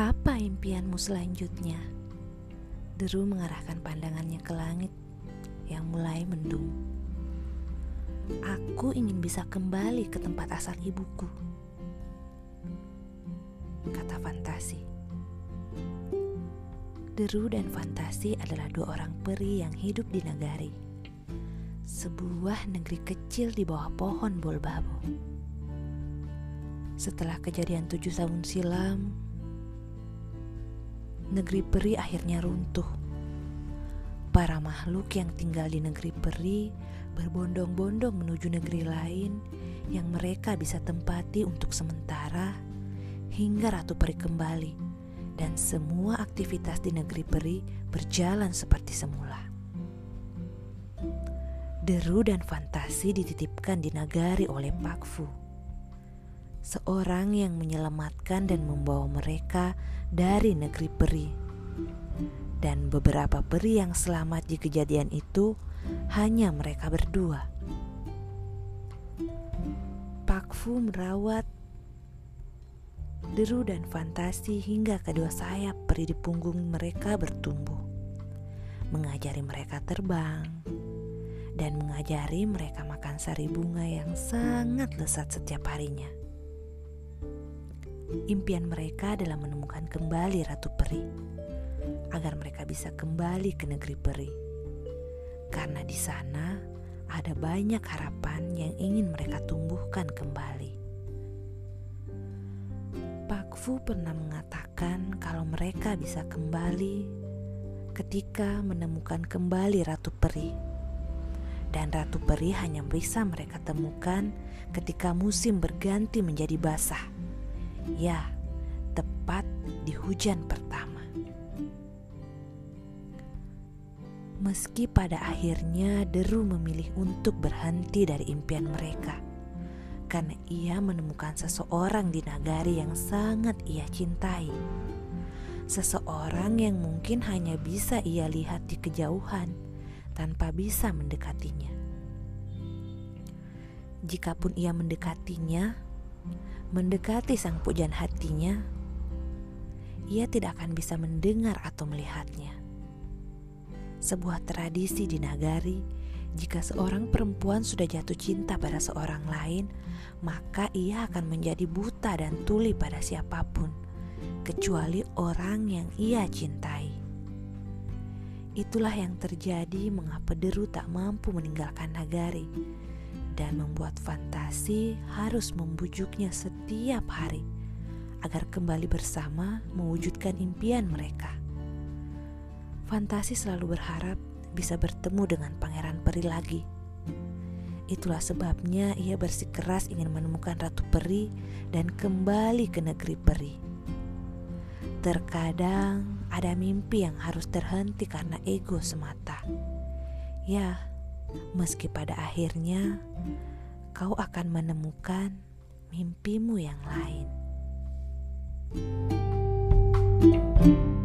akanmu selanjutnya? Deru mengarahkan pandangannya ke langit yang mulai mendung. Aku ingin bisa kembali ke tempat asal ibuku. Kata Fantasi. Deru dan Fantasi adalah dua orang peri yang hidup di Nagari. Sebuah negeri kecil di bawah pohon bolbabo. Setelah kejadian tujuh tahun silam, negeri peri akhirnya runtuh. Para makhluk yang tinggal di negeri peri berbondong-bondong menuju negeri lain yang mereka bisa tempati untuk sementara hingga Ratu Peri kembali dan semua aktivitas di negeri peri berjalan seperti semula. Deru dan fantasi dititipkan di nagari oleh Pak Fu seorang yang menyelamatkan dan membawa mereka dari negeri peri. Dan beberapa peri yang selamat di kejadian itu hanya mereka berdua. Pak Fu merawat deru dan fantasi hingga kedua sayap peri di punggung mereka bertumbuh. Mengajari mereka terbang dan mengajari mereka makan sari bunga yang sangat lezat setiap harinya. Impian mereka adalah menemukan kembali Ratu Peri, agar mereka bisa kembali ke negeri peri. Karena di sana ada banyak harapan yang ingin mereka tumbuhkan kembali. Pak Fu pernah mengatakan kalau mereka bisa kembali ketika menemukan kembali Ratu Peri. Dan Ratu Peri hanya bisa mereka temukan ketika musim berganti menjadi basah Ya, tepat di hujan pertama. Meski pada akhirnya Deru memilih untuk berhenti dari impian mereka, karena ia menemukan seseorang di nagari yang sangat ia cintai. Seseorang yang mungkin hanya bisa ia lihat di kejauhan tanpa bisa mendekatinya. Jikapun ia mendekatinya, mendekati sang pujan hatinya, ia tidak akan bisa mendengar atau melihatnya. Sebuah tradisi di nagari, jika seorang perempuan sudah jatuh cinta pada seorang lain, maka ia akan menjadi buta dan tuli pada siapa pun, kecuali orang yang ia cintai. Itulah yang terjadi mengapa Deru tak mampu meninggalkan nagari dan membuat fantasi harus membujuknya setiap hari agar kembali bersama mewujudkan impian mereka. Fantasi selalu berharap bisa bertemu dengan pangeran peri lagi. Itulah sebabnya ia bersikeras ingin menemukan ratu peri dan kembali ke negeri peri. Terkadang ada mimpi yang harus terhenti karena ego semata. Ya, meski pada akhirnya kau akan menemukan mimpimu yang lain. thank you